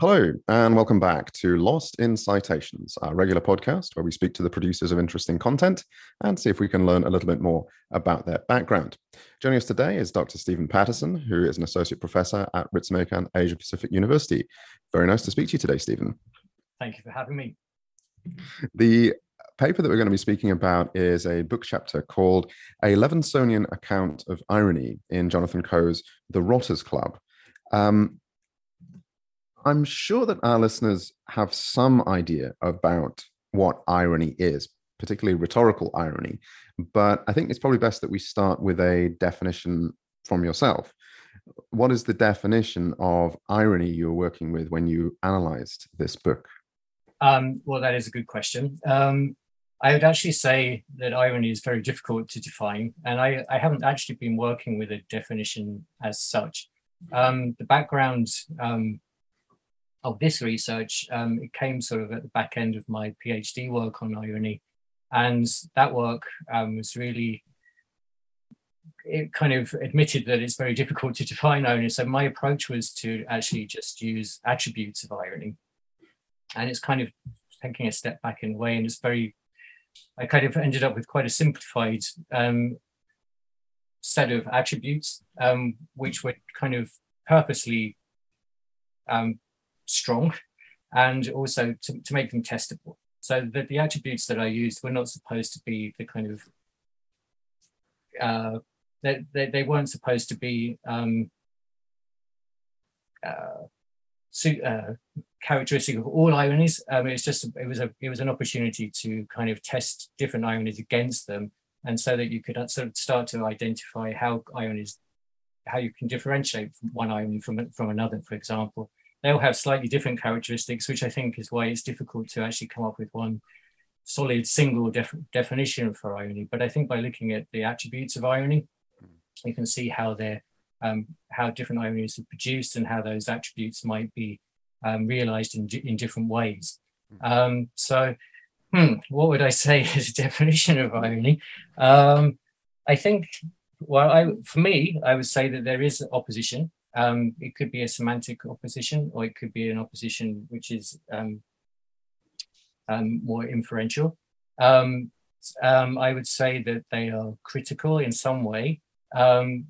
Hello, and welcome back to Lost in Citations, our regular podcast where we speak to the producers of interesting content and see if we can learn a little bit more about their background. Joining us today is Dr. Steven Pattison, who is an associate professor at Ritsumeikan Asia Pacific University. Very nice to speak to you today, Stephen. Thank you for having me. The paper that we're going to be speaking about is a book chapter called A Levinsonian Account of Irony in Jonathan Coe's The Rotters Club. Um, I'm sure that our listeners have some idea about what irony is, particularly rhetorical irony. But I think it's probably best that we start with a definition from yourself. What is the definition of irony you were working with when you analyzed this book? Um, well, that is a good question. Um, I would actually say that irony is very difficult to define, and I, I haven't actually been working with a definition as such. Um, the background um, of this research, um, it came sort of at the back end of my PhD work on irony. And that work um, was really, it kind of admitted that it's very difficult to define irony. So my approach was to actually just use attributes of irony. And it's kind of taking a step back in a way, and it's very, I kind of ended up with quite a simplified um, set of attributes, um, which were kind of purposely um, strong and also to, to make them testable. So that the attributes that I used were not supposed to be the kind of uh, they, they, they weren't supposed to be um, uh, uh, characteristic of all ironies. Um, it's just it was a it was an opportunity to kind of test different ironies against them, and so that you could sort of start to identify how ironies, how you can differentiate one irony from from another, for example they all have slightly different characteristics, which I think is why it's difficult to actually come up with one solid single def- definition for irony. But I think by looking at the attributes of irony, you can see how they're um, how different ironies are produced and how those attributes might be um, realized in, in different ways. Um, so, hmm, what would I say is a definition of irony? Um, I think, well, I, for me, I would say that there is opposition um, it could be a semantic opposition, or it could be an opposition which is um, um, more inferential. Um, um, I would say that they are critical in some way. Um,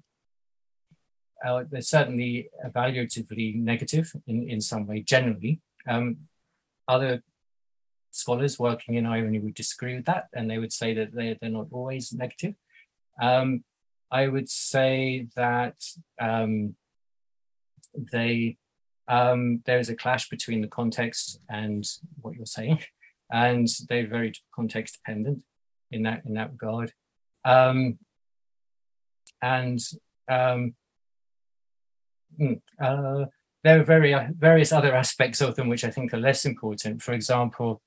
uh, they're certainly evaluatively negative in, in some way, generally. other scholars working in irony would disagree with that, and they would say that they're, they're not always negative. I would say that um, they um, there is a clash between the context and what you're saying, and they're very context dependent in that in that regard. Um, and um, hmm, uh, there are very uh, various other aspects of them which I think are less important. For example,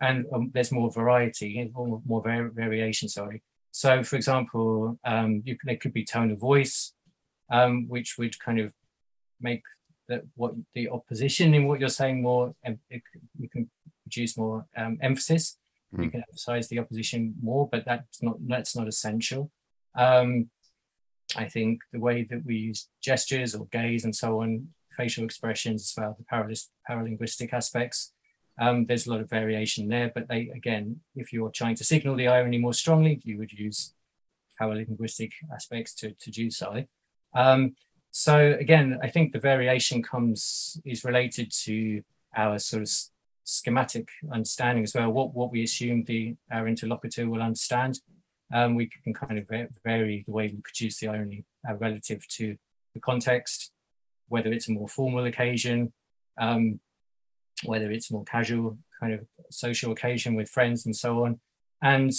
and um, there's more variety, more, more var- variation. Sorry. So, for example, um, you, there could be tone of voice, um, which would kind of make that what the opposition in what you're saying more it, you can produce more um, emphasis mm. you hmm. can emphasize the opposition more but that's not that's not essential um, i think the way that we use gestures or gaze and so on facial expressions as well the paralinguistic aspects um, there's a lot of variation there but they again if you're trying to signal the irony more strongly you would use paralinguistic aspects to, to do so um, so again, I think the variation comes is related to our sort of schematic understanding as well. What what we assume the our interlocutor will understand. Um, we can kind of vary the way we produce the irony uh, relative to the context, whether it's a more formal occasion, um, whether it's more casual kind of social occasion with friends and so on, and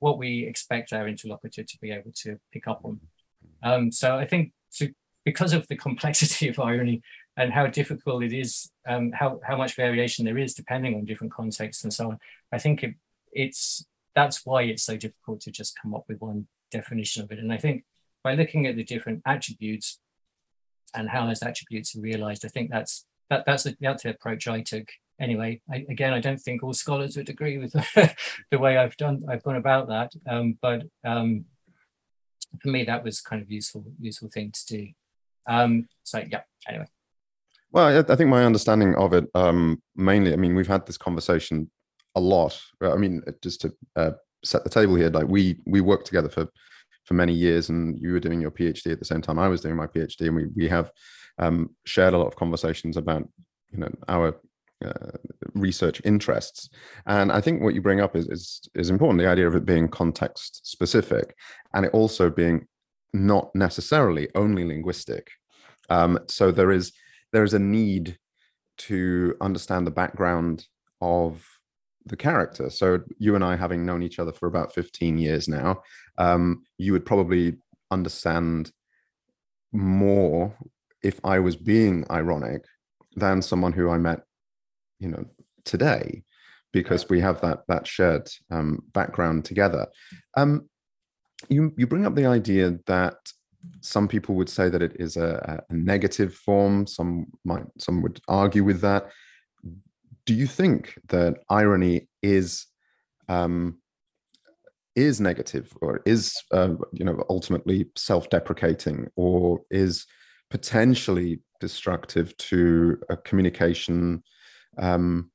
what we expect our interlocutor to be able to pick up on. Um, so I think to because of the complexity of irony and how difficult it is, um, how, how much variation there is depending on different contexts and so on, I think it, it's that's why it's so difficult to just come up with one definition of it. And I think by looking at the different attributes and how those attributes are realized, I think that's that that's the, that's the approach I took. Anyway, I, again, I don't think all scholars would agree with the way I've done I've gone about that, um, but um, for me, that was kind of useful useful thing to do. Um, so yeah, anyway. Well, I, think my understanding of it um, mainly, I mean, we've had this conversation a lot. I mean, just to uh, set the table here, like we we worked together for for many years, and you were doing your PhD at the same time I was doing my PhD, and we we have um, shared a lot of conversations about you know our uh, research interests. And I think what you bring up is, is is important. The idea of it being context specific, and it also being not necessarily only linguistic. Um, so there is there is a need to understand the background of the character. So you and I, having known each other for about 15 years now, um, you would probably understand more if I was being ironic than someone who I met, you know, today, because we have that that shared um, background together. Um, you you bring up the idea that some people would say that it is a, a negative form. Some might some would argue with that. Do you think that irony is um, is negative or is uh, you know ultimately self-deprecating or is potentially destructive to a communication um,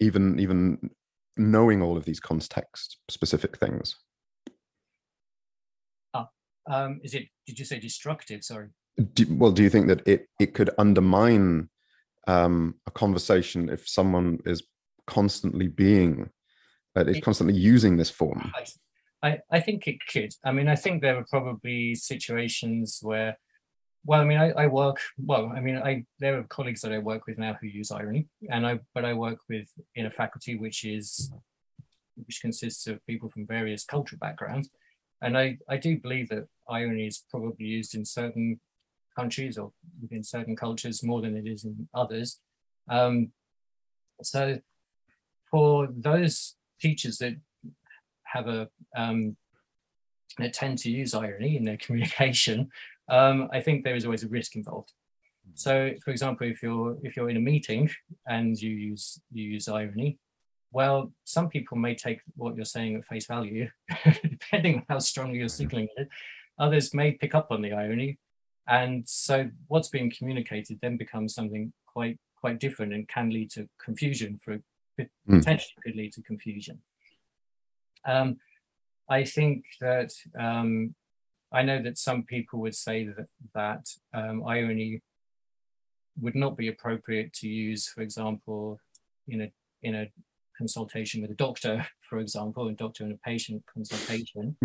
even even knowing all of these context specific things um, is it? Did you say destructive? Sorry. Do, well, do you think that it it could undermine um, a conversation if someone is constantly being, uh, is constantly using this form? I, I think it could. I mean, I think there are probably situations where, well, I mean, I, I work well. I mean, I there are colleagues that I work with now who use irony, and I but I work with in a faculty which is which consists of people from various cultural backgrounds and I, I do believe that irony is probably used in certain countries or within certain cultures more than it is in others. Um, so for those teachers that have a um, that tend to use irony in their communication, um, I think there is always a risk involved. So, for example, if you're if you're in a meeting and you use you use irony, well, some people may take what you're saying at face value, depending on how strongly you're signaling it. Others may pick up on the irony. And so what's being communicated then becomes something quite quite different and can lead to confusion for hmm. potentially could lead to confusion. Um, I think that um, I know that some people would say that that um, irony would not be appropriate to use, for example, in a in a consultation with a doctor, for example, a doctor and a patient consultation.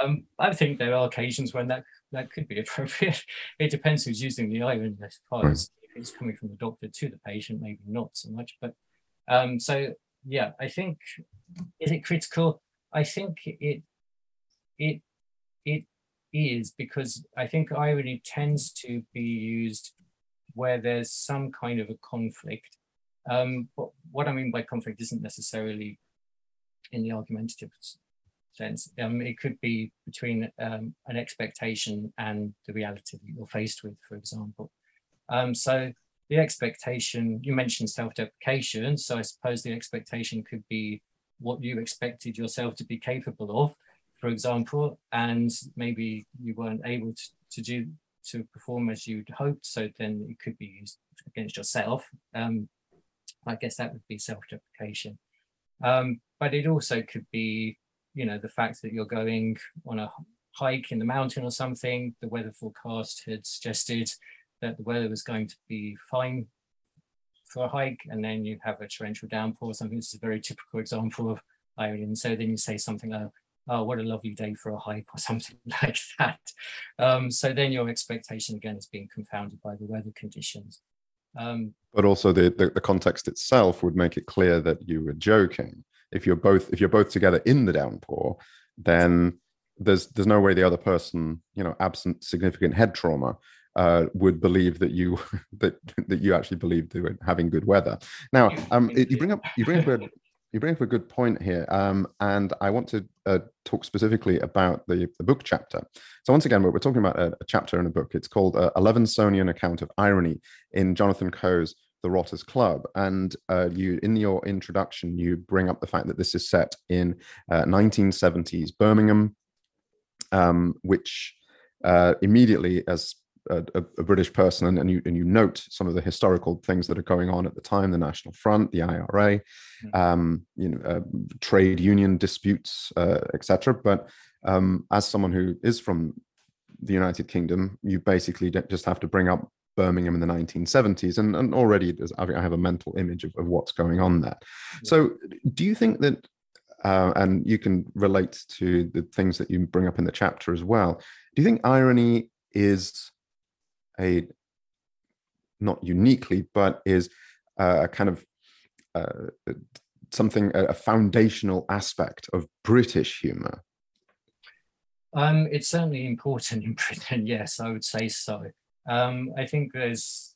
Um, I think there are occasions when that, that could be appropriate. it depends who's using the iron, I suppose. If it's coming from the doctor to the patient, maybe not so much. But um, so, yeah, I think, is it critical? I think it, it, it is because I think irony tends to be used where there's some kind of a conflict um, but what I mean by conflict isn't necessarily in the argumentative sense. Um, it could be between um, an expectation and the reality that you're faced with, for example. Um, so the expectation, you mentioned self-deprecation, so I suppose the expectation could be what you expected yourself to be capable of, for example, and maybe you weren't able to, to do to perform as you'd hoped, so then it could be used against yourself. Um, I guess that would be self-deprecation. Um, but it also could be, you know, the fact that you're going on a hike in the mountain or something. The weather forecast had suggested that the weather was going to be fine for a hike, and then you have a torrential downpour something. This is a very typical example of irony. So then you say something like, oh, what a lovely day for a hike or something like that. Um, so then your expectation again is being confounded by the weather conditions. Um, but also the, the, the context itself would make it clear that you were joking. If you're both if you're both together in the downpour, then there's there's no way the other person, you know, absent significant head trauma, uh, would believe that you that that you actually believed they were having good weather. Now, um, you bring up you bring up a you bring up a good point here, um, and I want to uh, talk specifically about the, the book chapter. So once again, we're, talking about a, a, chapter in a book. It's called uh, "A Levinsonian Account of Irony" in Jonathan Coe's The Rotters Club, and uh, you in your introduction you bring up the fact that this is set in 1970s uh, Birmingham, um, which uh, immediately, as a, a, British person and, and, you and you note some of the historical things that are going on at the time, the National Front, the IRA, mm-hmm. um, you know, uh, trade union disputes, uh, etc. But um, as someone who is from the United Kingdom, you basically just have to bring up Birmingham in the 1970s, and, and already I have a mental image of, of what's going on there. Yeah. So, do you think that, uh, and you can relate to the things that you bring up in the chapter as well? Do you think irony is a not uniquely, but is a kind of uh, something a foundational aspect of British humor? Um, it's certainly important in Britain. Yes, I would say so. Um, I think there's,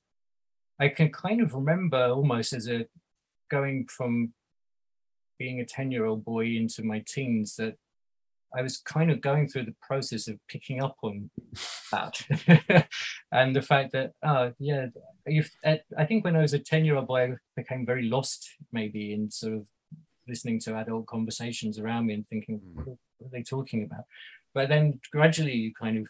I can kind of remember almost as a going from being a 10 year old boy into my teens that I was kind of going through the process of picking up on that. and the fact that, uh, yeah, I think when I was a 10 year old boy, I became very lost maybe in sort of listening to adult conversations around me and thinking, hmm. what are they talking about? But then gradually you kind of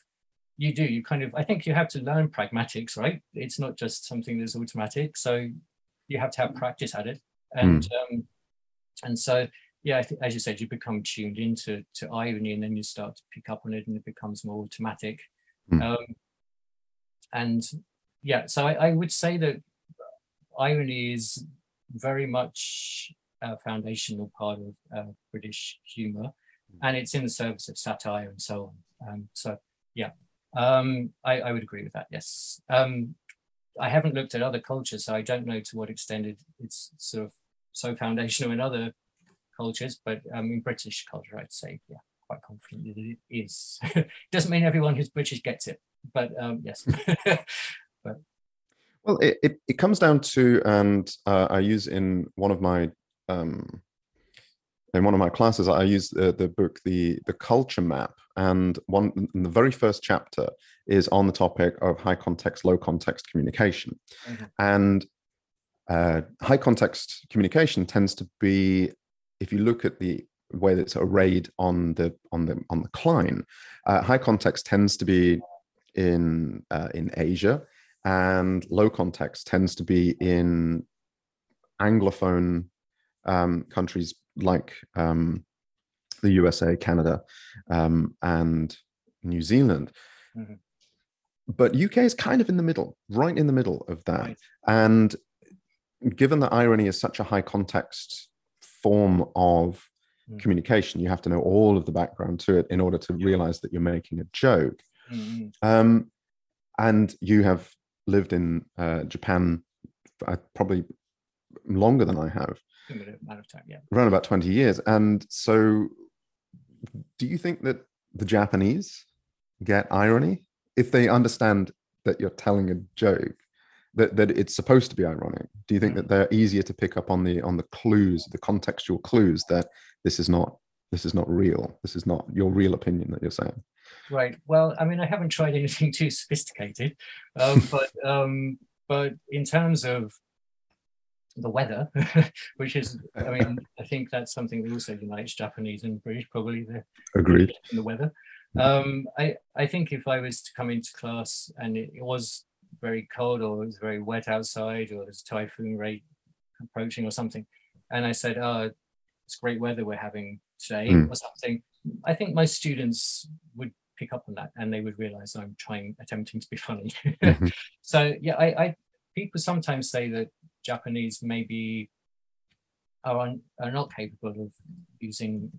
you do you kind of i think you have to learn pragmatics right it's not just something that's automatic so you have to have practice at it and mm. um, and so yeah as you said you become tuned into to irony and then you start to pick up on it and it becomes more automatic mm. um, and yeah so I, I would say that irony is very much a foundational part of uh, british humor hmm. and it's in the service of satire and so on um, so yeah um, I, I, would agree with that. Yes. Um, I haven't looked at other cultures, so I don't know to what extent it, it's sort of so foundational in other cultures. But um, in British culture, I'd say, yeah, quite confident that it is. Doesn't mean everyone who's British gets it, but um, yes. but well, it, it, it, comes down to, and uh, I use in one of my um, in one of my classes, I use the, the book, the the Culture Map, and one the very first chapter is on the topic of high context, low context communication, mm-hmm. and uh, high context communication tends to be, if you look at the way that it's arrayed on the on the on the cline, uh, high context tends to be in uh, in Asia, and low context tends to be in anglophone um, countries like um, the USA, Canada, um, and New Zealand. Mm-hmm. But UK is kind of in the middle, right in the middle of that. Right. And given that irony is such a high context form of mm. communication, you have to know all of the background to it in order to yeah. realize that you're making a joke. Mm-hmm. Um, and you have lived in uh, Japan uh, probably longer than I have amount of time, yeah. Around about 20 years. And so do you think that the Japanese get irony if they understand that you're telling a joke? That, that it's supposed to be ironic? Do you think that mm. they're easier to pick up on the on the clues the contextual clues that this is not this is not real this is not your real opinion that you're saying? Right. Well i mean i haven't tried anything too sophisticated um, but um, but in terms of the weather, which is, I mean, I think that's something that also unites Japanese and British, probably the agreed. the weather. Um, I I think if I was to come into class and it, it was very cold or it was very wet outside or there's a typhoon rate approaching or something, and I said, "Oh, it's great weather we're having today" mm. or something, I think most students would pick up on that and they would realize I'm trying, attempting to be funny. mm-hmm. So yeah, I, I people sometimes say that Japanese maybe are, are not capable of using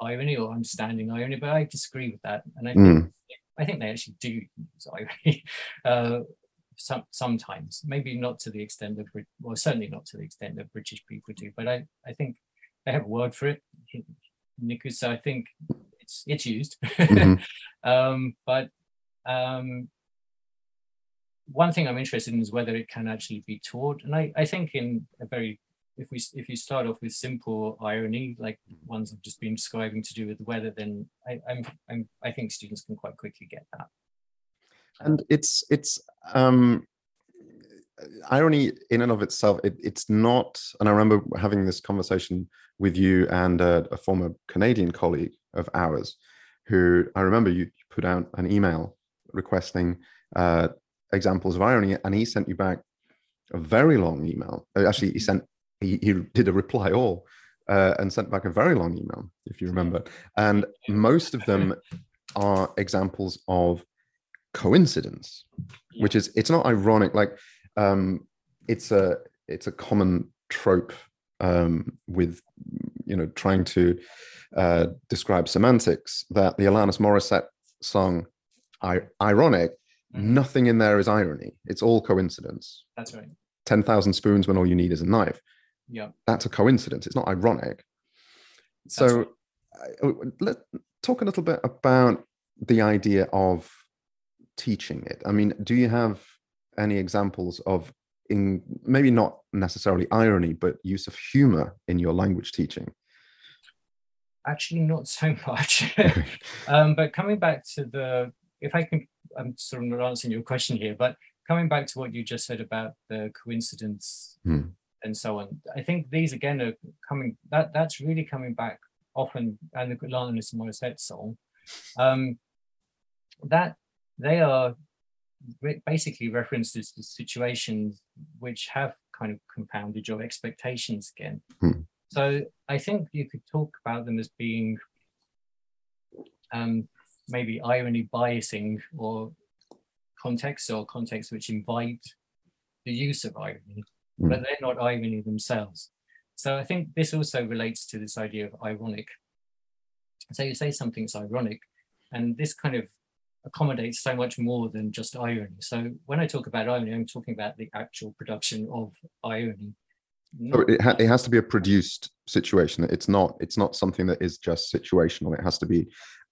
irony or understanding irony, but I disagree with that. And I think, mm. I think they actually do use irony uh, some, sometimes, maybe not to the extent that, well, certainly not to the extent that British people do, but I, I think they have a word for it, Niku, so I think it's, it's used. Mm-hmm. um, but um, one thing I'm interested in is whether it can actually be taught. And I, I think in a very if we if you start off with simple irony, like ones I've just been describing to do with the weather, then I, I'm, I'm I think students can quite quickly get that. And it's it's um irony in and of itself it, it's not and i remember having this conversation with you and a, a former canadian colleague of ours who i remember you put out an email requesting uh, examples of irony, and he sent you back a very long email. Uh, actually, he sent he, he did a reply all uh, and sent back a very long email, if you remember. And most of them are examples of coincidence, yeah. which is it's not ironic. Like um, it's a it's a common trope um, with you know trying to uh, describe semantics that the Alanis Morissette song I- ironic mm-hmm. nothing in there is irony it's all coincidence that's right 10,000 spoons when all you need is a knife yeah that's a coincidence it's not ironic that's so right. Uh, let's talk a little bit about the idea of teaching it? I mean do you have any examples of in maybe not necessarily irony but use of humor in your language teaching? Actually not so much. Um, but coming back to the if i can i'm sort of not answering your question here but coming back to what you just said about the coincidence hmm. and so on i think these again are coming that that's really coming back often and the Alanis Morissette song. Um, that they are basically references to situations which have kind of compounded your expectations again. Hmm. So I think you could talk about them as being um, maybe irony biasing or context or contexts which invite the use of irony, hmm. but they're not irony themselves. So I think this also relates to this idea of ironic. So you say something's ironic, and this kind of accommodates so much more than just irony. So when I talk about irony, I'm talking about the actual production of irony. So it, ha- it has to be a produced situation. It's not. It's not something that is just situational. It has to be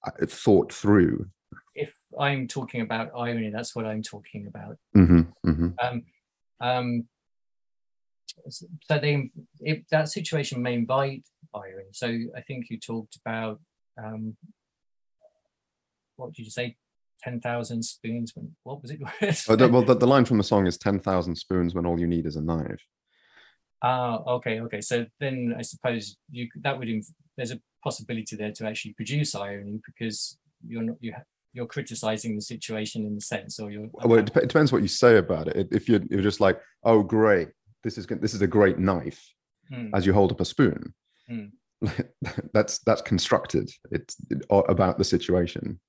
uh, thought through. If I'm talking about irony, that's what I'm talking about. Mm-hmm, mm-hmm. Um, um, so they, if that situation may invite irony. So I think you talked about um, what did you say? 10,000 spoons when what was it? oh, the, well, the, the line from the song is 10,000 spoons when all you need is a knife. Ah, uh, okay, okay. So then I suppose you that would inv- there's a possibility there to actually produce irony because you're not you ha- you're criticizing the situation in the sense, or you're. Well, it, dep- it depends what you say about it. If you're you're just like, oh great, this is this is a great knife, hmm. as you hold up a spoon. Hmm. that's that's constructed. It's about the situation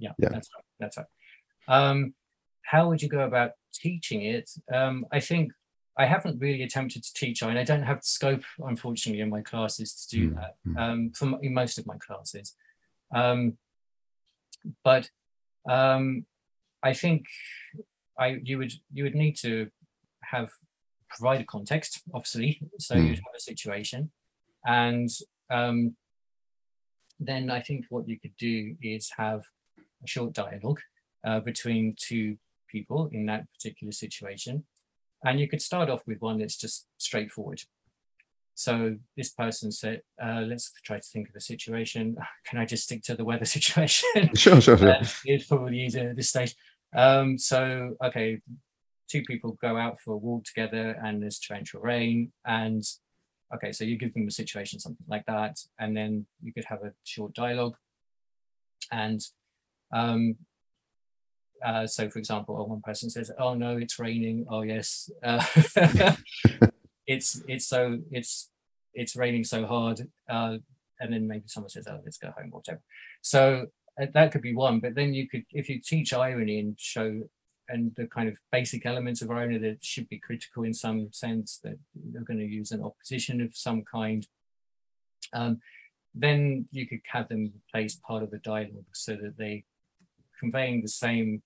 yeah, yeah. that's right. That's right. Um, how would you go about teaching it? Um, I think I haven't really attempted to teach, I and I don't have the scope, unfortunately, in my classes to do mm. that. Hmm. Um, for in most of my classes, um, but um, I think I you would you would need to have provide a context, obviously. So mm. you'd have a situation, and um, then I think what you could do is have a short dialogue uh, between two people in that particular situation. And you could start off with one that's just straightforward. So this person said, uh, let's try to think of a situation. Can I just stick to the weather situation? Sure, sure, sure. uh, it's probably easier at this stage. Um, so, okay, two people go out for a walk together and there's torrential rain. And okay, so you give them a situation, something like that. And then you could have a short dialogue. And um, uh, so, for example, one person says, "Oh no, it's raining." Oh yes, uh, it's it's so it's it's raining so hard, uh, and then maybe someone says, "Oh, let's go home," whatever. So uh, that could be one. But then you could, if you teach irony and show and the kind of basic elements of irony that should be critical in some sense, that you're going to use an opposition of some kind. Um, then you could have them place part of the dialogue so that they conveying the same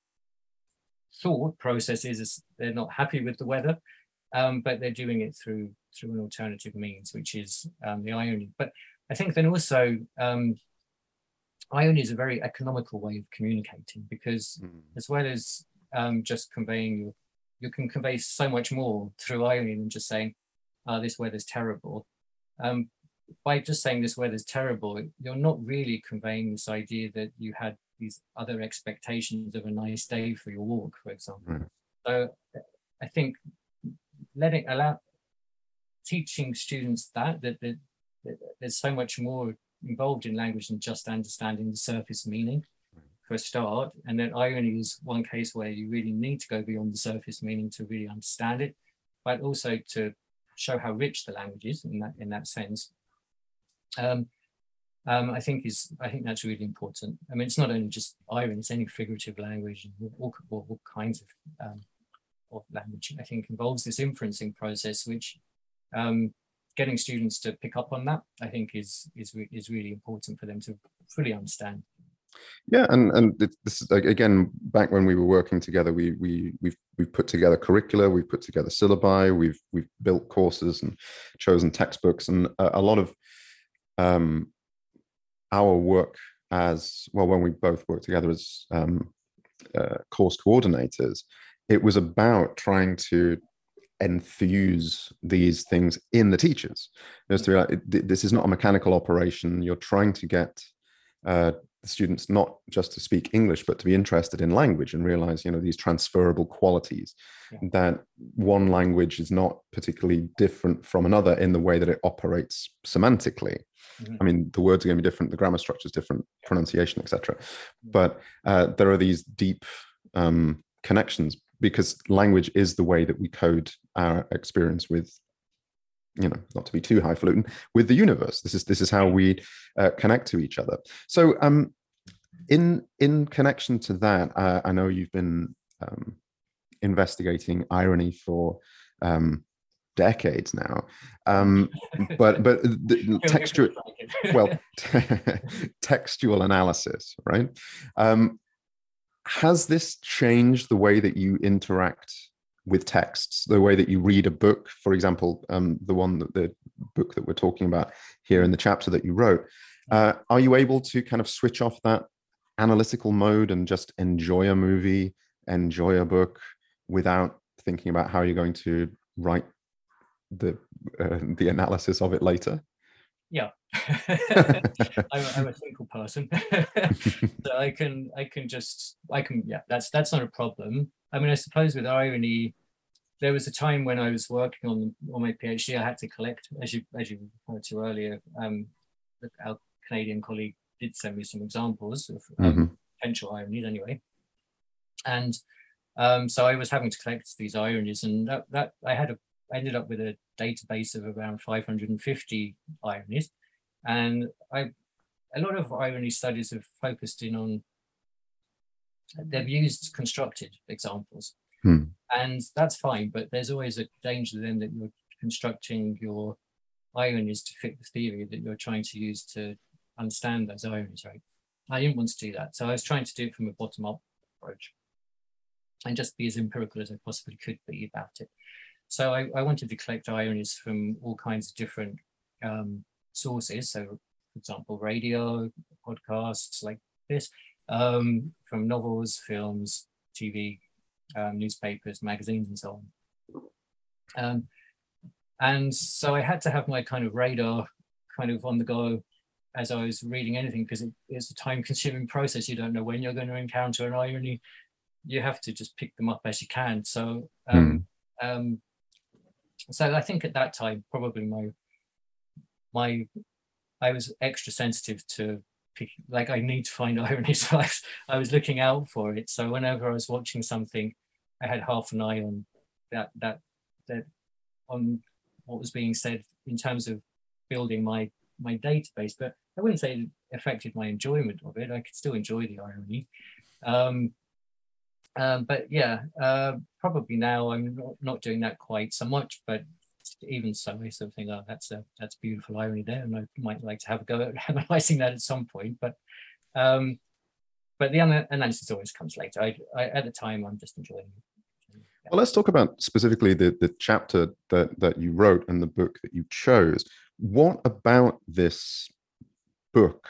thought processes as they're not happy with the weather, um, but they're doing it through through an alternative means, which is um, the irony. But I think then also um, irony is a very economical way of communicating because mm. as well as um, just conveying your, you can convey so much more through irony than just saying, oh, this weather's terrible. Um, by just saying this weather's terrible, you're not really conveying this idea that you had these other expectations of a nice day for your walk, for example. Mm. So I think letting allow teaching students that, that that, that there's so much more involved in language than just understanding the surface meaning. for a start, and then irony is one case where you really need to go beyond the surface meaning to really understand it, but also to show how rich the language is in that in that sense. Um, um, I think is I think that's really important. I mean, it's not only just Iron; it's any figurative language, all, all, all kinds of, um, of language. I think involves this inferencing process, which um, getting students to pick up on that, I think, is is is really important for them to fully understand. Yeah, and and this is again back when we were working together. We we we've we've put together curricula, we've put together syllabi, we've we've built courses and chosen textbooks, and a, a lot of um, our work as well when we both worked together as um, uh, course coordinators, it was about trying to enthuse these things in the teachers. Just to be like, this is not a mechanical operation. You're trying to get uh, students not just to speak English, but to be interested in language and realize, you know, these transferable qualities yeah. that one language is not particularly different from another in the way that it operates semantically. Mm-hmm. I mean, the words are going to be different, the grammar structure is different, pronunciation, etc. Mm-hmm. But uh, there are these deep um, connections because language is the way that we code our experience with you know not to be too highfalutin with the universe. This is this is how we uh, connect to each other. So um in in connection to that uh, i know you've been um, investigating irony for um decades now. Um but but the textual well textual analysis right? Um has this changed the way that you interact with texts, the way that you read a book, for example, um, the one that the book that we're talking about here in the chapter that you wrote, uh, are you able to kind of switch off that analytical mode and just enjoy a movie, enjoy a book without thinking about how you're going to write the uh, the analysis of it later? Yeah, I'm, I'm, a simple person, so I can I can just I can yeah that's that's not a problem. I mean, I suppose with irony, there was a time when I was working on on my PhD. I had to collect, as you as you referred to earlier. Um, our Canadian colleague did send me some examples of um, mm-hmm. potential ironies, anyway. And um, so I was having to collect these ironies, and that, that I had a I ended up with a database of around 550 ironies, and I a lot of irony studies have focused in on they've used constructed examples. Hmm. And that's fine, but there's always a danger then that you're constructing your ironies to fit the theory that you're trying to use to understand those ironies, right? I didn't want to do that. So I was trying to do it from a bottom up approach and just be as empirical as I possibly could be about it. So I, I wanted to collect ironies from all kinds of different um, sources. So, for example, radio, podcasts like this, um, from novels, films, TV, um, newspapers, magazines, and so on. Um, and so I had to have my kind of radar kind of on the go as I was reading anything because it, it's a time consuming process. You don't know when you're going to encounter an irony. You have to just pick them up as you can. So, um, mm. um, so I think at that time, probably my, my, I was extra sensitive to like I need to find irony. So I was, I was looking out for it. So whenever I was watching something, I had half an eye on that that that on what was being said in terms of building my my database. But I wouldn't say it affected my enjoyment of it. I could still enjoy the irony. Um, um, but yeah, uh, probably now I'm not, not doing that quite so much, but even so, I sort of think, oh, that's a that's beautiful irony there, and I might like to have a go at analysing that at some point. But um, but the analysis always comes later. I, I, at the time, I'm just enjoying it. Well, let's talk about specifically the the chapter that that you wrote and the book that you chose. What about this book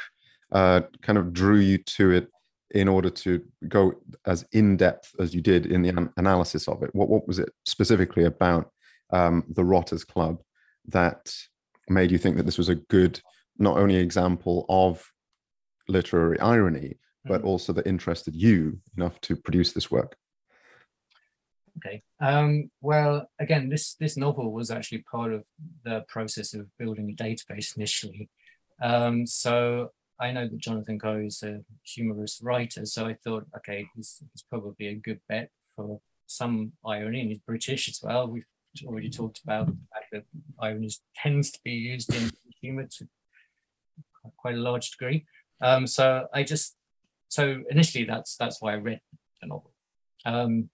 uh, kind of drew you to it in order to go as in depth as you did in the an- analysis of it? What what was it specifically about um, the Rotters Club that made you think that this was a good, not only example of literary irony, but mm-hmm. also that interested you enough to produce this work? Okay. Um, well, again, this this novel was actually part of the process of building a database initially. Um, so I know that Jonathan Coe is a humorous writer, so I thought, okay, he's, he's probably a good bet for some irony, and he's British as well. We've already talked about the fact that irony tends to be used in humor to quite a large degree. Um, so I just so initially that's that's why I read the novel. Um,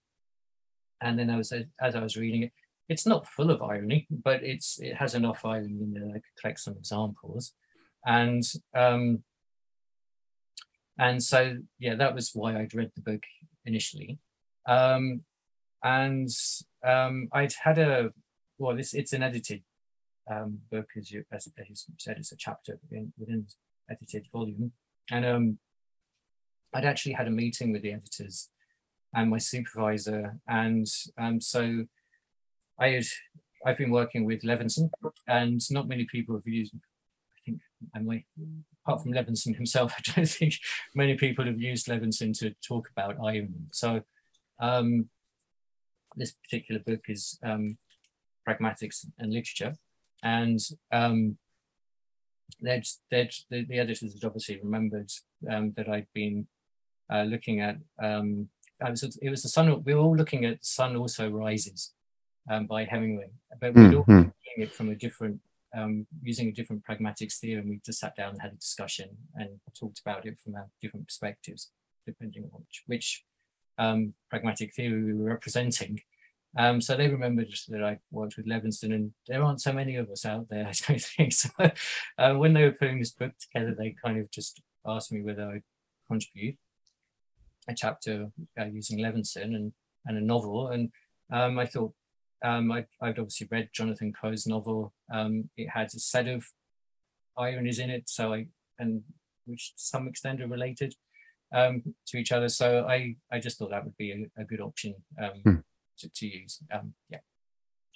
and then I was as I was reading it, it's not full of irony, but it's it has enough irony in there. I could collect some examples, and um, and so yeah, that was why I'd read the book initially, um, and um, I'd had a well, this it's an edited um, book as you as, as you said, it's a chapter within, within edited volume, and um, I'd actually had a meeting with the editors and my supervisor. And um, so I had, I've been working with Levinson and not many people have used, I think, and apart from Levinson himself, I don't think many people have used Levinson to talk about irony. So um, this particular book is um, Pragmatics and Literature. And um, they'd, they'd, the, the editors had obviously remembered um, that I'd been uh, looking at um, was, it was the sun. We were all looking at "Sun Also Rises" um, by Hemingway, but we were mm-hmm. all looking it from a different, um, using a different pragmatics theory. and We just sat down and had a discussion and talked about it from our different perspectives, depending on which, which um, pragmatic theory we were representing. Um, so they remembered that I worked with Levinson, and there aren't so many of us out there, I don't think. So uh, when they were putting this book together, they kind of just asked me whether I'd contribute a chapter uh, using Levinson and, and a novel. And um, I thought um, I, I'd obviously read Jonathan Coe's novel. Um, it had a set of ironies in it, so I and which to some extent are related um, to each other. So I I just thought that would be a, a good option um, hmm. to, to use. Um, yeah.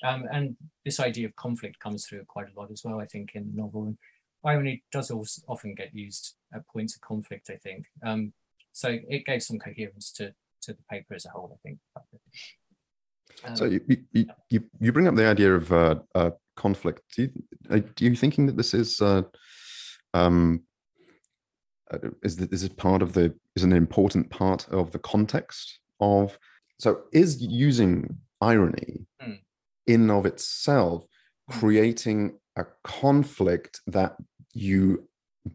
Um, and this idea of conflict comes through quite a lot as well, I think, in the novel. And irony does also often get used at points of conflict, I think. Um, so it gave some coherence to to the paper as a whole. I think. Um, so you, you, you you bring up the idea of uh, uh, conflict. Do you, are you thinking that this is uh, um, uh, is is this part of the is an important part of the context of so is using irony mm. in of itself hmm. creating a conflict that you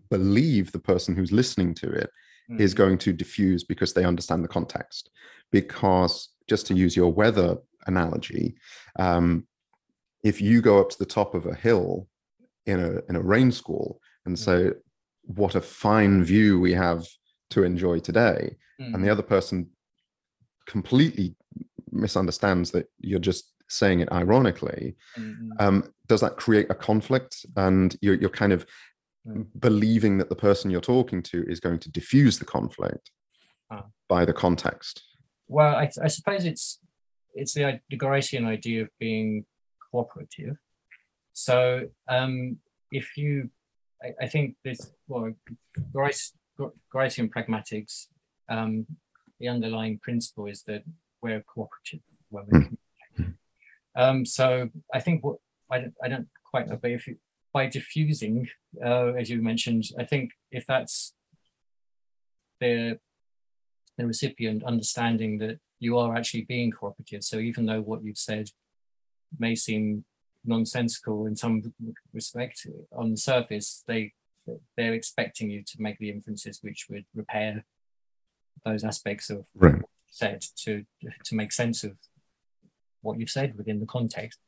believe the person who's listening to it mm. is going to diffuse because they understand the context. Because just to use your weather analogy, um, if you go up to the top of a hill in a in a rain squall and mm. say, "What a fine view we have to enjoy today," mm. and the other person completely misunderstands that you're just saying it ironically, mm-hmm. um, does that create a conflict? And you're, you're kind of mm. believing that the person you're talking to is going to diffuse the conflict ah. by the context. Well, I, I, suppose it's it's the, the Gricean idea of being cooperative. So um, if you, I, I, think this, well, Grice, Gricean pragmatics, um, the underlying principle is that we're cooperative when we mm. um, so I think what I don't, I don't quite know, but if you by diffusing, uh, as you mentioned, I think if that's the the recipient understanding that you are actually being cooperative, so even though what you've said may seem nonsensical in some respect on the surface, they they're expecting you to make the inferences which would repair those aspects of right. said to to make sense of what you've said within the context.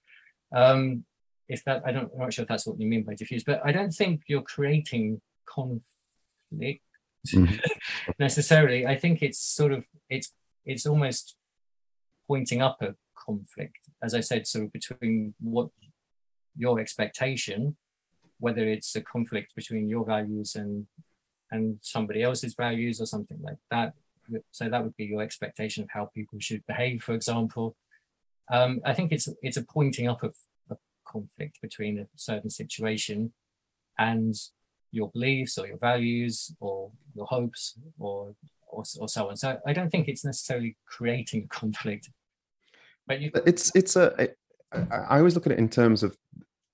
Um, if that I don't, I'm not sure if that's what you mean by diffuse, but I don't think you're creating conflict mm-hmm. necessarily. I think it's sort of it's it's almost pointing up a conflict, as I said, sort of between what your expectation, whether it's a conflict between your values and and somebody else's values or something like that. So that would be your expectation of how people should behave, for example. Um, I think it's it's a pointing up of a conflict between a certain situation and your beliefs or your values or your hopes or, or, or so on. So I don't think it's necessarily creating a conflict. But you- it's it's a. I always look at it in terms of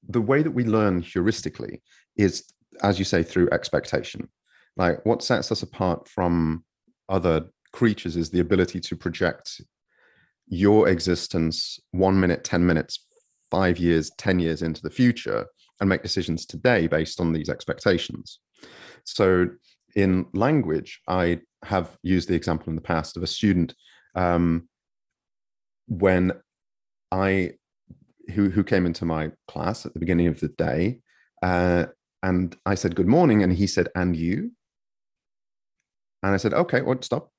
the way that we learn heuristically is, as you say, through expectation. like what sets us apart from other creatures is the ability to project your existence one minute, 10 minutes, five years, 10 years into the future and make decisions today based on these expectations. So in language, I have used the example in the past of a student um, when I who who came into my class at the beginning of the day, uh, and I said good morning, and he said and you, and I said okay, what well, stop,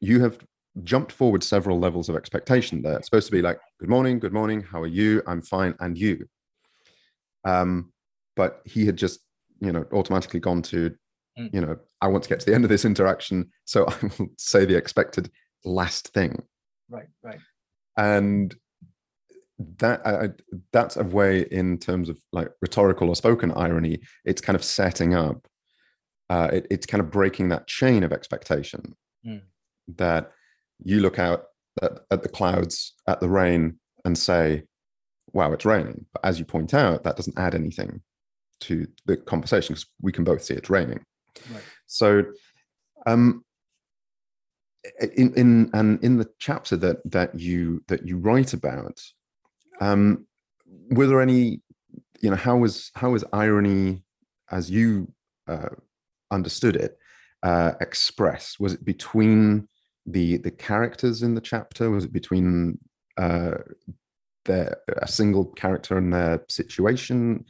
you have jumped forward several levels of expectation there. It's supposed to be like good morning, good morning, how are you? I'm fine, and you. Um, but he had just you know automatically gone to mm. you know I want to get to the end of this interaction, so I will say the expected last thing. Right, right. And that I, that's a way in terms of like rhetorical or spoken irony it's kind of setting up uh, it, it's kind of breaking that chain of expectation mm. that you look out at, at, the clouds at the rain and say wow it's raining but as you point out that doesn't add anything to the conversation because we can both see it's raining right. so um in in and in the chapter that that you that you write about um, were there any, you know, how was how was irony, as you uh, understood it, uh, expressed? Was it between the the characters in the chapter? Was it between uh, their a single character and their situation?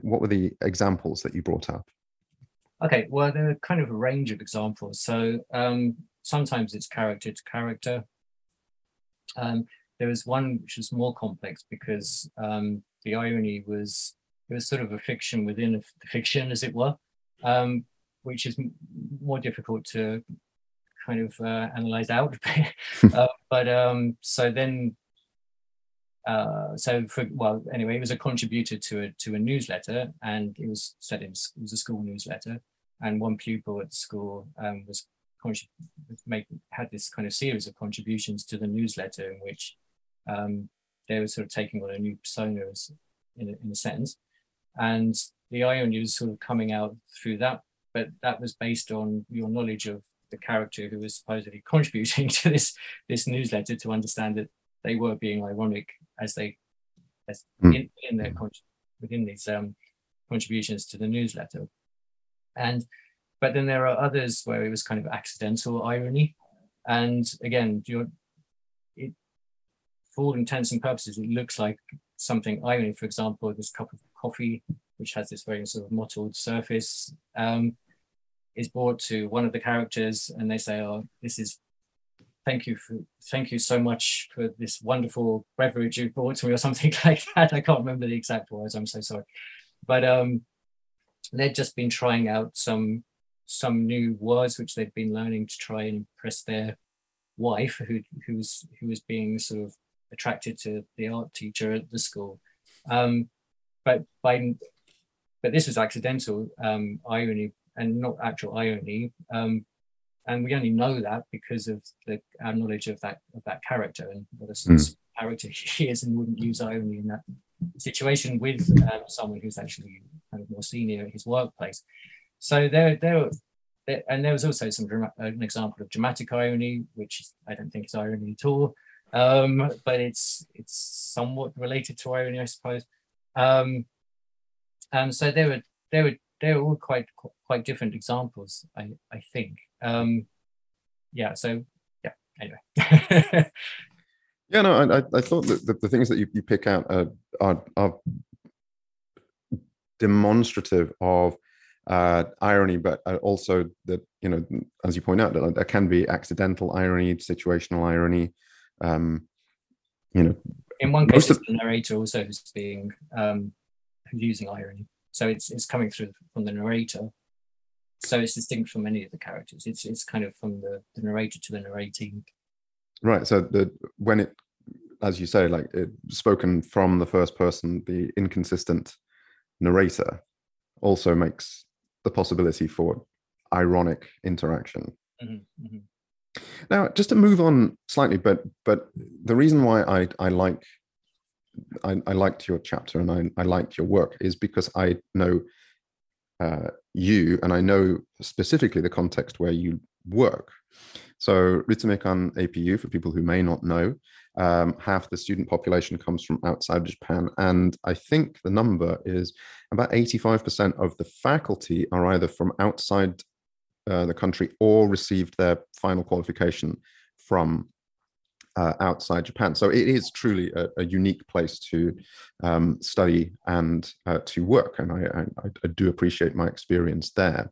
What were the examples that you brought up? Okay, well, there are kind of a range of examples. So um, sometimes it's character to character. Um, there was one which was more complex because um, the irony was it was sort of a fiction within a fiction, as it were, um, which is more difficult to kind of uh, analyze out. uh, but um, so then, uh, so for well, anyway, it was a contributor to a to a newsletter, and it was it was, it was a school newsletter, and one pupil at the school um, was make had this kind of series of contributions to the newsletter in which um, they were sort of taking on a new persona in, a, in a sense. And the irony was sort of coming out through that, but that was based on your knowledge of the character who was supposedly contributing to this this newsletter to understand that they were being ironic as they as mm. in, in their within these um, contributions to the newsletter. And but then there are others where it was kind of accidental irony. And again, you're for all intents and purposes, it looks like something I mean, For example, this cup of coffee, which has this very sort of mottled surface, um, is brought to one of the characters, and they say, "Oh, this is thank you for thank you so much for this wonderful beverage you brought to me," or something like that. I can't remember the exact words. I'm so sorry, but um, they'd just been trying out some some new words which they'd been learning to try and impress their wife, who who was who was being sort of attracted to the art teacher at the school. Um, but by but this was accidental um, irony and not actual irony. Um, and we only know that because of the, our knowledge of that of that character and what a mm. character he is, and wouldn't use irony in that situation with um, someone who's actually kind of more senior at his workplace. So there, there, there and there was also some an example of dramatic irony, which I don't think is irony at all um, but it's it's somewhat related to irony, I suppose. Um, um, so they were they were they were all quite quite different examples, I I think. Um, yeah. So yeah. Anyway. yeah. No, I I thought that the, the things that you, you pick out are, are, are demonstrative of uh, irony, but also that you know, as you point out, that there can be accidental irony, situational irony, um, you know, in one case, of, the narrator also is being um, using irony, so it's it's coming through from the narrator. So it's distinct from any of the characters. It's it's kind of from the, the narrator to the narrating. Right. So the when it, as you say, like it spoken from the first person, the inconsistent narrator also makes the possibility for ironic interaction. Mm-hmm, mm-hmm. Now, just to move on slightly, but but the reason why I I like I, I liked your chapter and I, I liked your work is because I know uh, you, and I know specifically the context where you work. So Ritsumeikan APU, for people who may not know, um, half the student population comes from outside Japan. And I think the number is about 85% of the faculty are either from outside uh, the country or received their final qualification from uh, outside Japan. So it is truly a, a unique place to um, study and uh, to work. And I, I, I, do appreciate my experience there.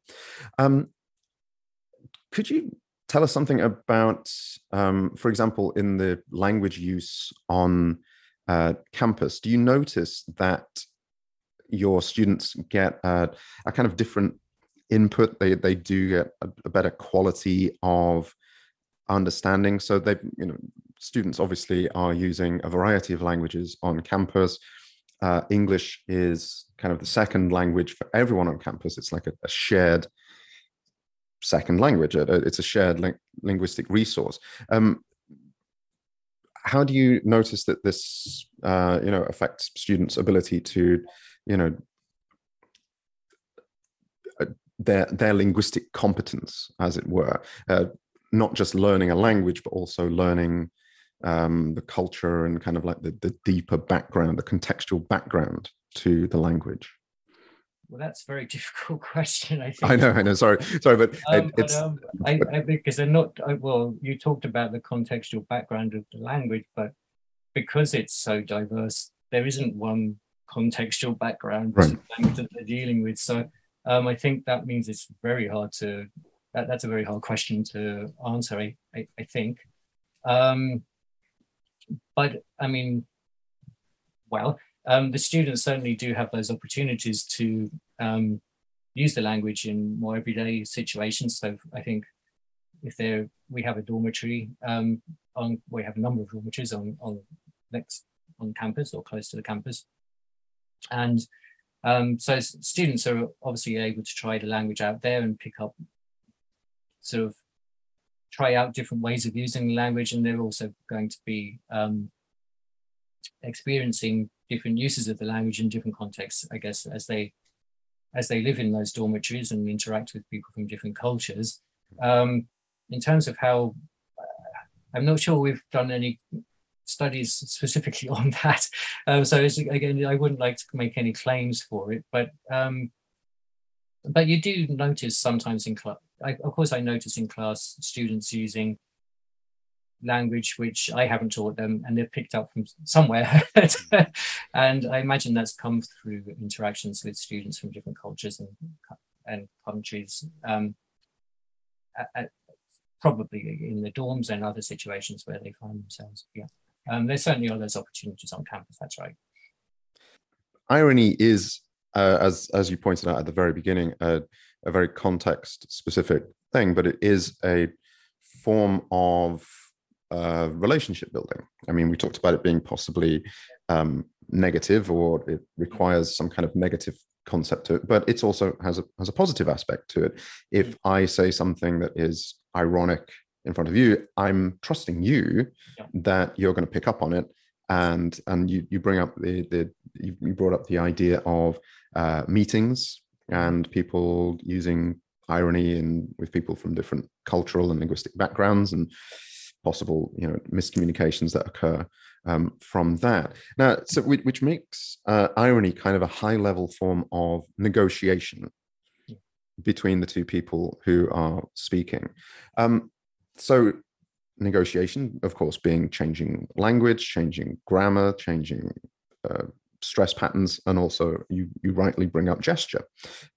Um, could you tell us something about, um, for example, in the language use on uh, campus? Do you notice that your students get a kind of different input? They, they do get a, a better quality of understanding. So they, you know, students obviously are using a variety of languages on campus. Uh, English is kind of the second language for everyone on campus. It's like a, a shared second language. It's a shared ling- linguistic resource. Um, how do you notice that this, uh, you know, affects students' ability to, you know, uh, their their linguistic competence, as it were? Uh, not just learning a language, but also learning um, the culture and kind of like the, the deeper background, the contextual background to the language? Well, that's a very difficult question. I think. I know, I know. Sorry, sorry, but, um, it's. But, um, I, I, because they're not. Well, you talked about the contextual background of the language, but because it's so diverse, there isn't one contextual background right. that they're dealing with. So um, I think that means it's very hard to. That, that's a very hard question to answer. I, I, I think. Um, but I mean, well, um, the students certainly do have those opportunities to um, use the language in more everyday situations. So I think if they're, we have a dormitory um, on, we have a number of dormitories on on next on campus or close to the campus, and um, so students are obviously able to try the language out there and pick up sort of try out different ways of using the language, and they're also going to be um, experiencing different uses of the language in different contexts, I guess, as they as they live in those dormitories and interact with people from different cultures. Um, in terms of how, uh, I'm not sure we've done any studies specifically on that. Um, so again, I wouldn't like to make any claims for it, but um, but you do notice sometimes in class, of course, I notice in class students using language which I haven't taught them and they've picked up from somewhere. and I imagine that's come through interactions with students from different cultures and, and countries, um, at, at, probably in the dorms and other situations where they find themselves. Yeah. Um, there certainly are those opportunities on campus, that's right. Irony is, uh, as, as you pointed out at the very beginning, uh, a very context specific thing, but it is a form of uh, relationship building. I mean, we talked about it being possibly um, negative or it requires some kind of negative concept to it, but it also has a has a positive aspect to it. If I say something that is ironic in front of you, I'm trusting you yeah. that you're going to pick up on it. And and you you bring up the the you brought up the idea of uh, meetings and people using irony and with people from different cultural and linguistic backgrounds and possible you know miscommunications that occur um, from that now so which, which makes uh, irony kind of a high level form of negotiation between the two people who are speaking um, so negotiation of course being changing language changing grammar changing uh, stress patterns, and also you you rightly bring up gesture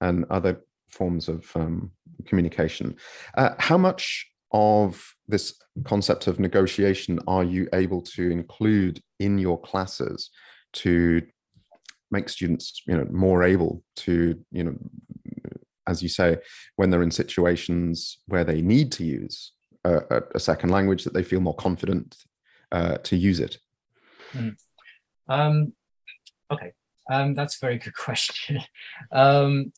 and other forms of um, communication. Uh, how much of this concept of negotiation are you able to include in your classes to make students you know more able to you know as you say when they're in situations where they need to use a, a second language that they feel more confident uh, to use it mm. um, Okay, um, that's a very good question. Um,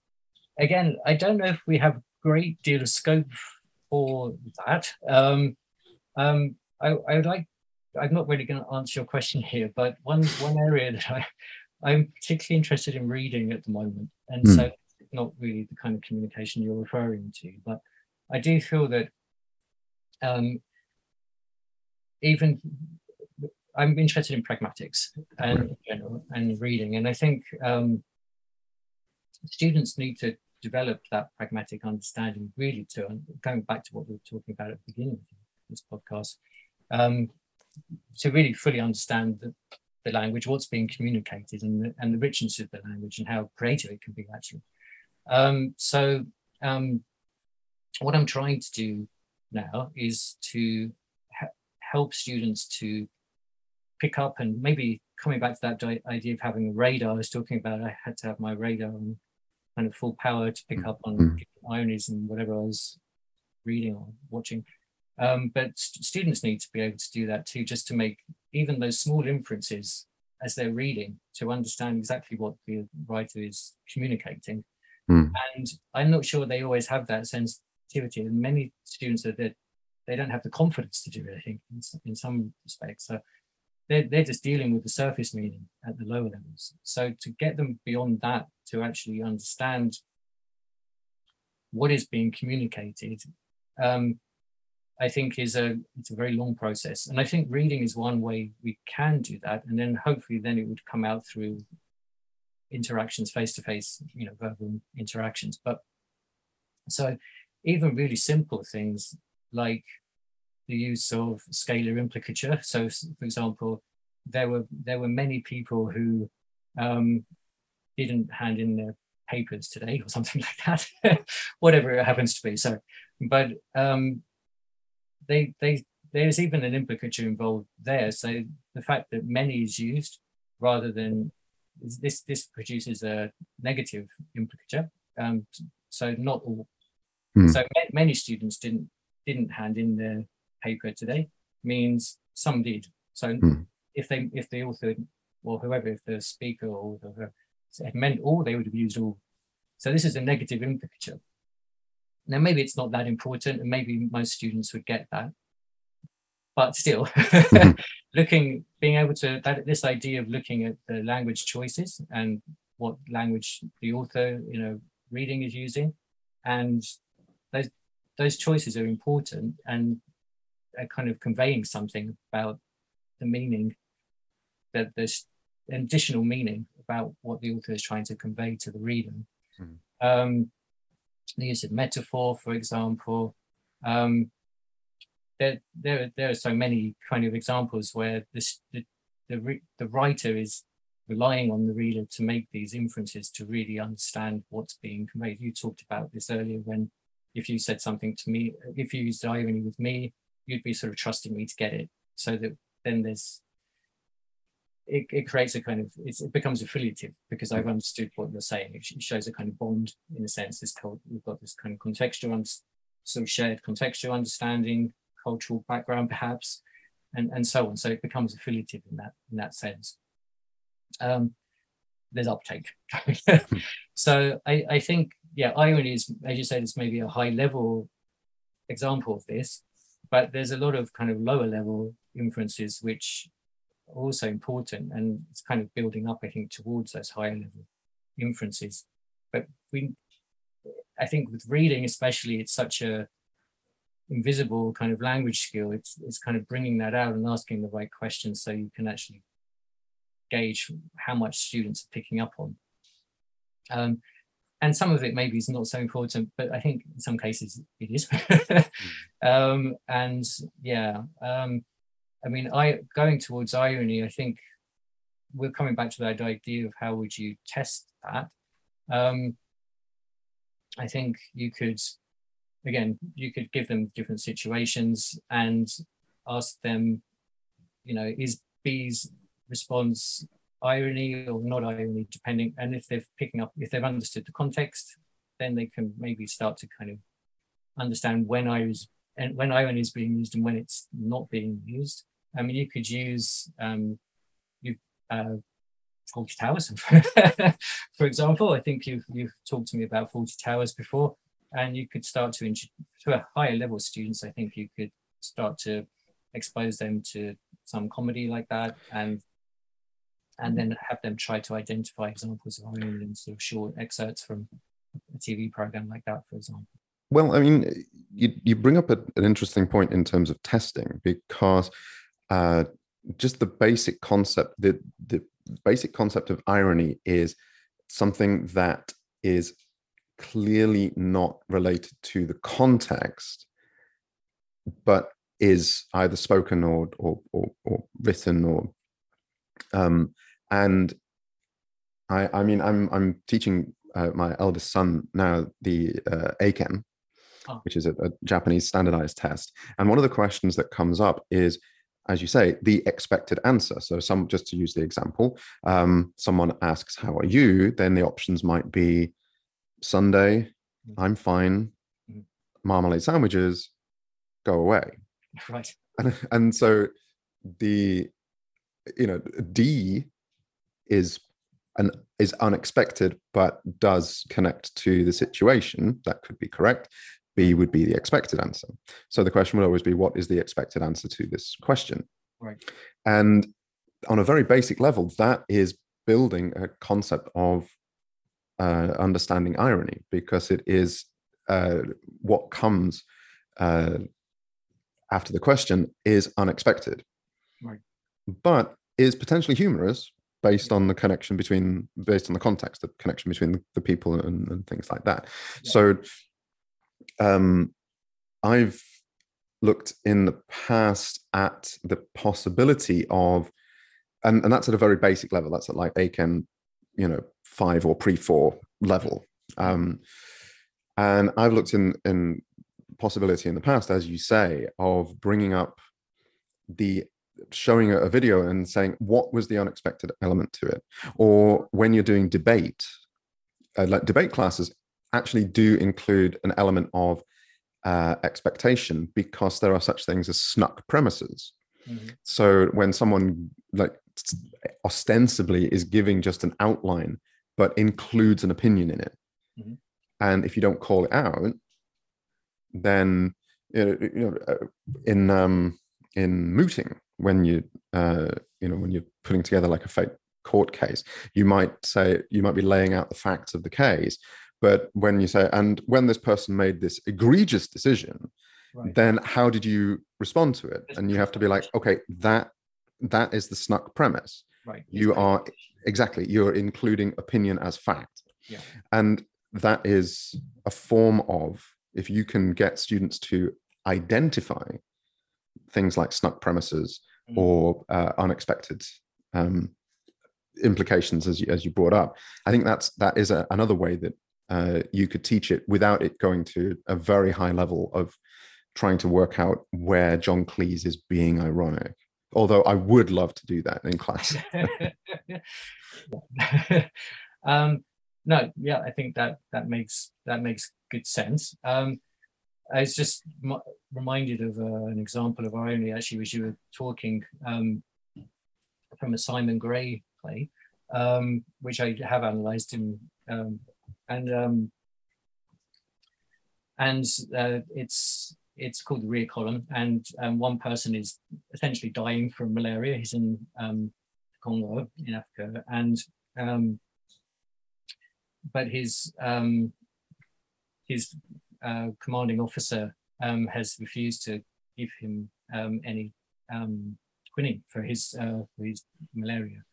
again, I don't know if we have a great deal of scope for that. Um, um, I, I, would like, I'm not really going to answer your question here, but one, one area that I, I'm particularly interested in reading at the moment, and mm. so not really the kind of communication you're referring to, but I do feel that um, even I'm interested in pragmatics and in general and reading, and I think um, students need to develop that pragmatic understanding really to going back to what we were talking about at the beginning of this podcast um, to really fully understand the, the, language what's being communicated and the, and the richness of the language and how creative it can be actually. Um, so um, what i'm trying to do now is to help students to pick up and maybe coming back to that idea of having a radar, I was talking about I had to have my radar on kind of full power to pick up on mm-hmm. ironies and whatever I was reading or watching. Um, but st- students need to be able to do that too, just to make even those small inferences as they're reading to understand exactly what the writer is communicating. Mm. And I'm not sure they always have that sensitivity. And many students are that they don't have the confidence to do it, I think, in, in some respects. So they're, they're just dealing with the surface meaning at the lower levels. So to get them beyond that to actually understand what is being communicated, um, I think is a it's a very long process. And I think reading is one way we can do that. And then hopefully then it would come out through interactions, face-to-face, you know, verbal interactions. But so even really simple things like the use of scalar implicature. So, for example, there were there were many people who um, didn't hand in their papers today or something like that, whatever it happens to be. So, but um, they they there's even an implicature involved there. So the fact that many is used rather than this this produces a negative implicature. Um, so not all. Mm. So many students didn't didn't hand in their paper today means some did. So mm. if they if the author or whoever, if the speaker or the it meant all, they would have used all. So this is a negative implicature. Now maybe it's not that important, and maybe most students would get that. But still, mm-hmm. looking, being able to that this idea of looking at the language choices and what language the author, you know, reading is using, and those those choices are important and are kind of conveying something about the meaning that there's an additional meaning about what the author is trying to convey to the reader. Mm. Um, the use of metaphor, for example. Um, there, there, there are so many kind of examples where this, the, the, the writer is relying on the reader to make these inferences to really understand what's being conveyed. You talked about this earlier when if you said something to me, if you used irony with me, you'd be sort of trusting me to get it. So that then there's it, it creates a kind of it becomes affiliative because I've understood what you're saying. It shows a kind of bond in a sense. This called, we've got this kind of contextual, some shared contextual understanding, cultural background perhaps, and and so on. So it becomes affiliative in that in that sense. Um, there's uptake. so I, I think yeah, irony is, as you said, it's maybe a high level example of this, but there's a lot of kind of lower level inferences which are also important and it's kind of building up, I think, towards those higher level inferences. But we, I think with reading especially, it's such a invisible kind of language skill. It's, it's kind of bringing that out and asking the right questions so you can actually gauge how much students are picking up on. Um, and some of it maybe is not so important, but I think in some cases it is. um, and yeah, um, I mean, I going towards irony. I think we're coming back to that idea of how would you test that. Um, I think you could, again, you could give them different situations and ask them, you know, is B's response irony or not irony, depending. And if they're picking up, if they've understood the context, then they can maybe start to kind of understand when I was and when irony is being used and when it's not being used. I mean, you could use um, you uh, Fawlty Towers, for example. I think you've you've talked to me about Fawlty Towers before, and you could start to to a higher level students. I think you could start to expose them to some comedy like that and and then have them try to identify examples of irony and sort of short excerpts from a TV program like that, for example. Well, I mean, you, you bring up a, an interesting point in terms of testing because uh, just the basic concept, the, the basic concept of irony is something that is clearly not related to the context, but is either spoken or or or, or written or um, and I I mean I'm I'm teaching uh, my eldest son now the uh, oh. which is a, a Japanese standardized test, and one of the questions that comes up is as you say, the expected answer. So, some just to use the example, um, someone asks, "How are you?" Then the options might be Sunday, mm. I'm fine, mm. marmalade sandwiches, go away. Right. And, and so the you know D is an is unexpected but does connect to the situation. That could be correct. B would be the expected answer. So the question would always be, what is the expected answer to this question? Right. And on a very basic level, that is building a concept of uh, understanding irony because it is uh, what comes uh, after the question is unexpected, right. but is potentially humorous based on the connection between based on the context the connection between the, the people and, and, things like that yeah. so um, I've looked in the past at the possibility of, and, and that's at a very basic level. That's at like Eiken, you know, five or pre four level. Um, and I've looked in in possibility in the past, as you say, of bringing up the showing a, video and saying what was the unexpected element to it, or when you're doing debate, uh, like debate classes, actually do include an element of uh, expectation because there are such things as snuck premises. Mm-hmm. So when someone like ostensibly is giving just an outline but includes an opinion in it, mm-hmm. and if you don't call it out, then you know, you know uh, in um, in mooting when you uh, you know when you're putting together like a fake court case, you might say you might be laying out the facts of the case, but when you say, and when this person made this egregious decision, right. then how did you respond to it? And you have to be like, okay, that that is the snuck premise. Right. You are exactly you're including opinion as fact. Yeah. And that is a form of if you can get students to identify things like snuck premises mm. or uh, unexpected um, implications as you, as you brought up i think that's that is a, another way that uh, you could teach it without it going to a very high level of trying to work out where John Cleese is being ironic. Although I would love to do that in class. um, no, yeah, I think that that makes that makes good sense. Um, I was just m- reminded of uh, an example of irony actually, as you were talking um, from a Simon Gray play, um, which I have analysed in um, and um, and uh, it's it's called the rear column, and um, one person is essentially dying from malaria. He's in um, Congo in Africa, and but his his uh, commanding officer um, has refused to give him um, any um, quinine for his uh, for his malaria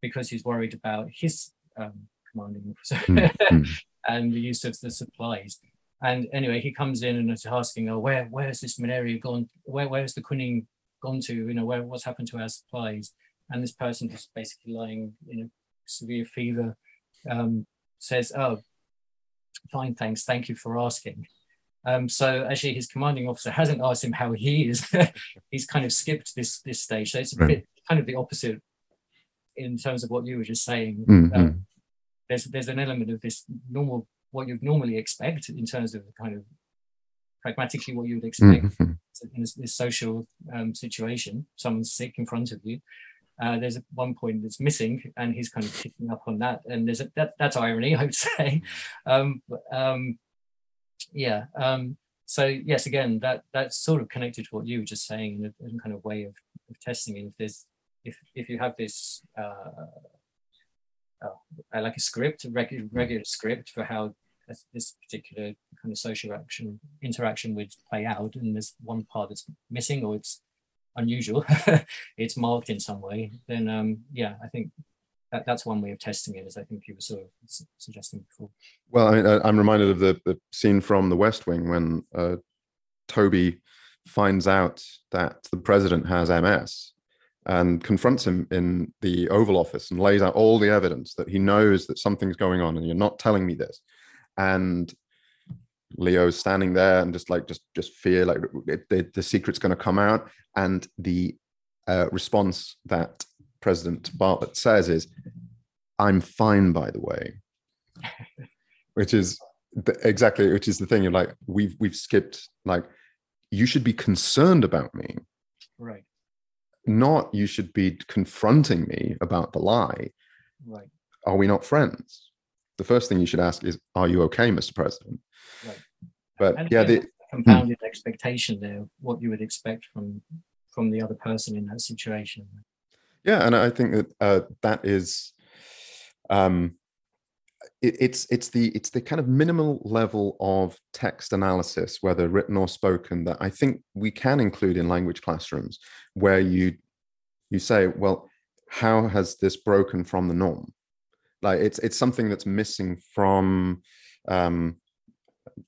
because he's worried about his um, commanding officer mm-hmm. and the use of the supplies. And anyway, he comes in and is asking, "Oh, where where's this malaria gone? Where where's the quinine gone to? You know, where what's happened to our supplies?" And this person who's basically lying in a severe fever um, says, "Oh, fine, thanks, thank you for asking." Um, so actually, his commanding officer hasn't asked him how he is. He's kind of skipped this this stage. So it's a bit kind of the opposite in terms of what you were just saying. Mm-hmm. Um, there's there's an element of this normal what you'd normally expect in terms of kind of pragmatically what you would expect mm-hmm. in this, this social um, situation. Someone's sick in front of you. Uh, there's one point that's missing, and he's kind of picking up on that. And there's a, that that's irony, I would say. Um, um, yeah. Um, so yes, again, that that's sort of connected to what you were just saying in a, in kind of way of, of testing. If there's if if you have this uh, uh, like a script, a regular, regular script for how this particular kind of social action interaction would play out, and there's one part that's missing or it's unusual, it's marked in some way, then um, yeah, I think that, that's one way of testing it, as I think you were sort of suggesting before. Well, I mean, I'm reminded of the, the scene from The West Wing when uh, Toby finds out that the president has MS and confronts him in the Oval Office and lays out all the evidence that he knows that something's going on and you're not telling me this. And Leo's standing there and just like just just fear like it, the, the secret's going to come out. And the uh, response that President Bartlet says is, "I'm fine, by the way," which is the, exactly which is the thing. You're like, we've we've skipped like you should be concerned about me, right? not you should be confronting me about the lie. Right. Are we not friends? The first thing you should ask is, Are you okay, Mr. President? Right. But and yeah, the compounded expectation there, what you would expect from from the other person in that situation. Yeah, and I think that uh, that is um, it, it's it's the it's the kind of minimal level of text analysis, whether written or spoken, that I think we can include in language classrooms, where you you say, well, how has this broken from the norm? Like it's it's something that's missing from um,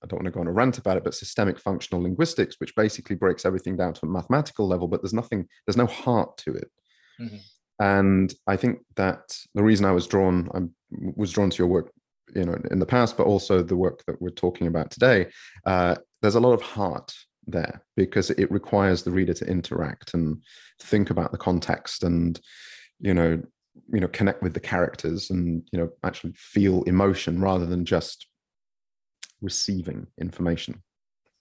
I don't want to go on a rant about it, but systemic functional linguistics, which basically breaks everything down to a mathematical level, but there's nothing, there's no heart to it. Mm-hmm. And I think that the reason I was drawn, I was drawn to your work you know in the past but also the work that we're talking about today uh, there's a lot of heart there because it requires the reader to interact and think about the context and you know you know connect with the characters and you know actually feel emotion rather than just receiving information.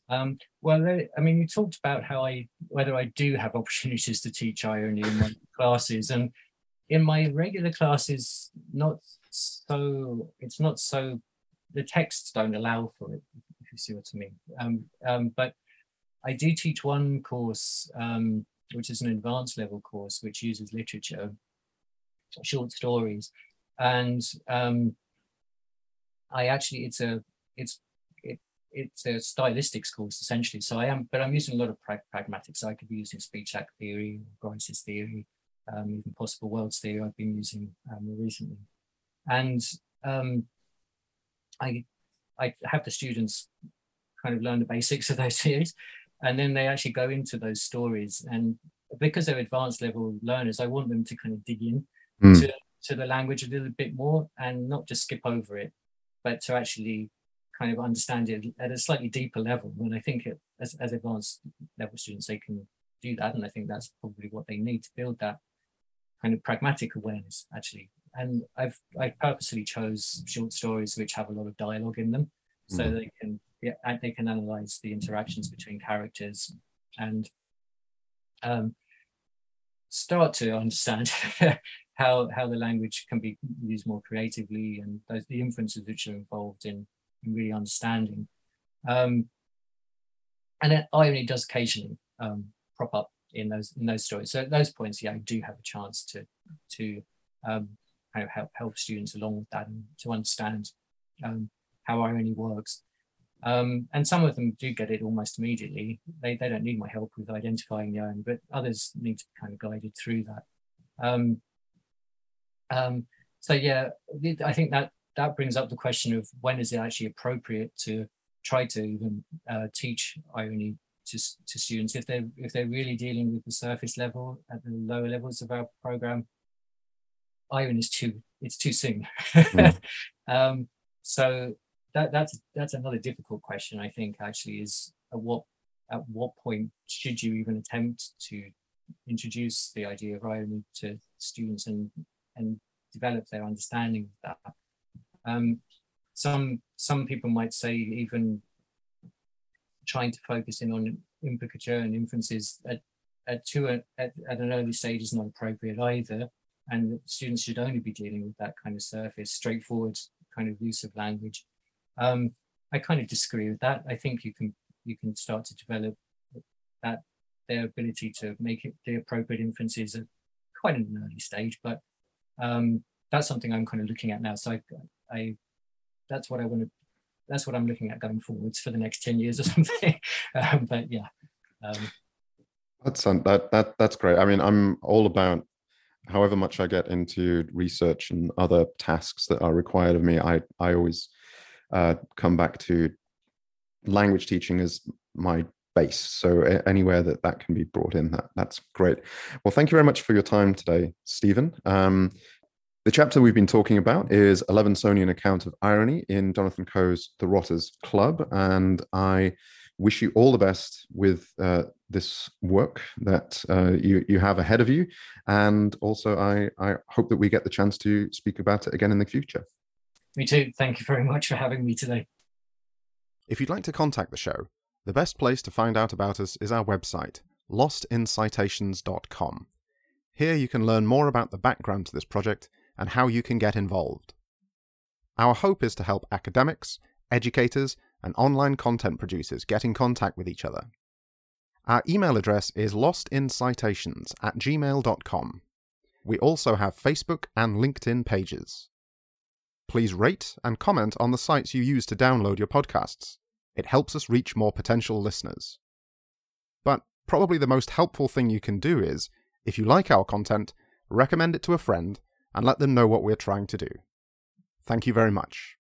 Um, well i mean you talked about how i whether i do have opportunities to teach irony in my classes. And in my regular classes not so it's not so the texts don't allow for it if you see what i mean. Um, um, but i do teach one course um, which is an advanced level course which uses literature short stories. And um, i actually it's a it's it, it's a stylistics course essentially. So i am but i'm using a lot of pra- pragmatics. I could be using speech act theory Grice's theory um, even possible worlds theory I've been using um, recently. And um, I I have the students kind of learn the basics of those theories, and then they actually go into those stories. And because they're advanced level learners, I want them to kind of dig in mm. to, to the language a little bit more and not just skip over it, but to actually kind of understand it at a slightly deeper level. And I think it, as, as advanced level students, they can do that. And I think that's probably what they need to build that kind of pragmatic awareness, actually, and I've I purposely chose short stories which have a lot of dialogue in them, so mm. they can yeah, they can analyze the interactions between characters and um, start to understand how how the language can be used more creatively and those the inferences which are involved in, in really understanding. Um, and then irony does occasionally um, prop up in those in those stories. So at those points, yeah, I do have a chance to to um, kind of help help students along with that and to understand um, how irony works. Um, and some of them do get it almost immediately. They, they don't need my help with identifying the irony, but others need to be kind of guided through that. Um, um, so yeah, I think that that brings up the question of when is it actually appropriate to try to even uh, teach irony to, to students if they're if they're really dealing with the surface level at the lower levels of our program iron is too it's too soon. Mm. um, so that that's that's another difficult question. I think actually is at what at what point should you even attempt to introduce the idea of irony to students and and develop their understanding of that. Um, some some people might say even trying to focus in on implicature and inferences at at, two, at, at an early stage is not appropriate either and students should only be dealing with that kind of surface, straightforward kind of use of language. Um, I kind of disagree with that. I think you can you can start to develop that their ability to make it the appropriate inferences at quite an early stage, but um, that's something I'm kind of looking at now. So I, I that's what I want to that's what I'm looking at going forwards for the next 10 years or something. um, but yeah. Um, that's that that that's great. I mean, I'm all about however much I get into research and other tasks that are required of me. I I always uh, come back to language teaching as my base. So anywhere that that can be brought in, that that's great. Well, thank you very much for your time today, Steven. Um, the chapter we've been talking about is a Levinsonian account of irony in Jonathan Coe's The Rotters Club, and I wish you all the best with uh, this work that uh, you you have ahead of you, and also I I hope that we get the chance to speak about it again in the future. Me too. Thank you very much for having me today. If you'd like to contact the show, the best place to find out about us is our website, lostincitations.com. Here you can learn more about the background to this project and how you can get involved. Our hope is to help academics, educators, and online content producers get in contact with each other. Our email address is lostincitations at gmail.com. We also have Facebook and LinkedIn pages. Please rate and comment on the sites you use to download your podcasts. It helps us reach more potential listeners. But probably the most helpful thing you can do is, if you like our content, recommend it to a friend and let them know what we're trying to do. Thank you very much.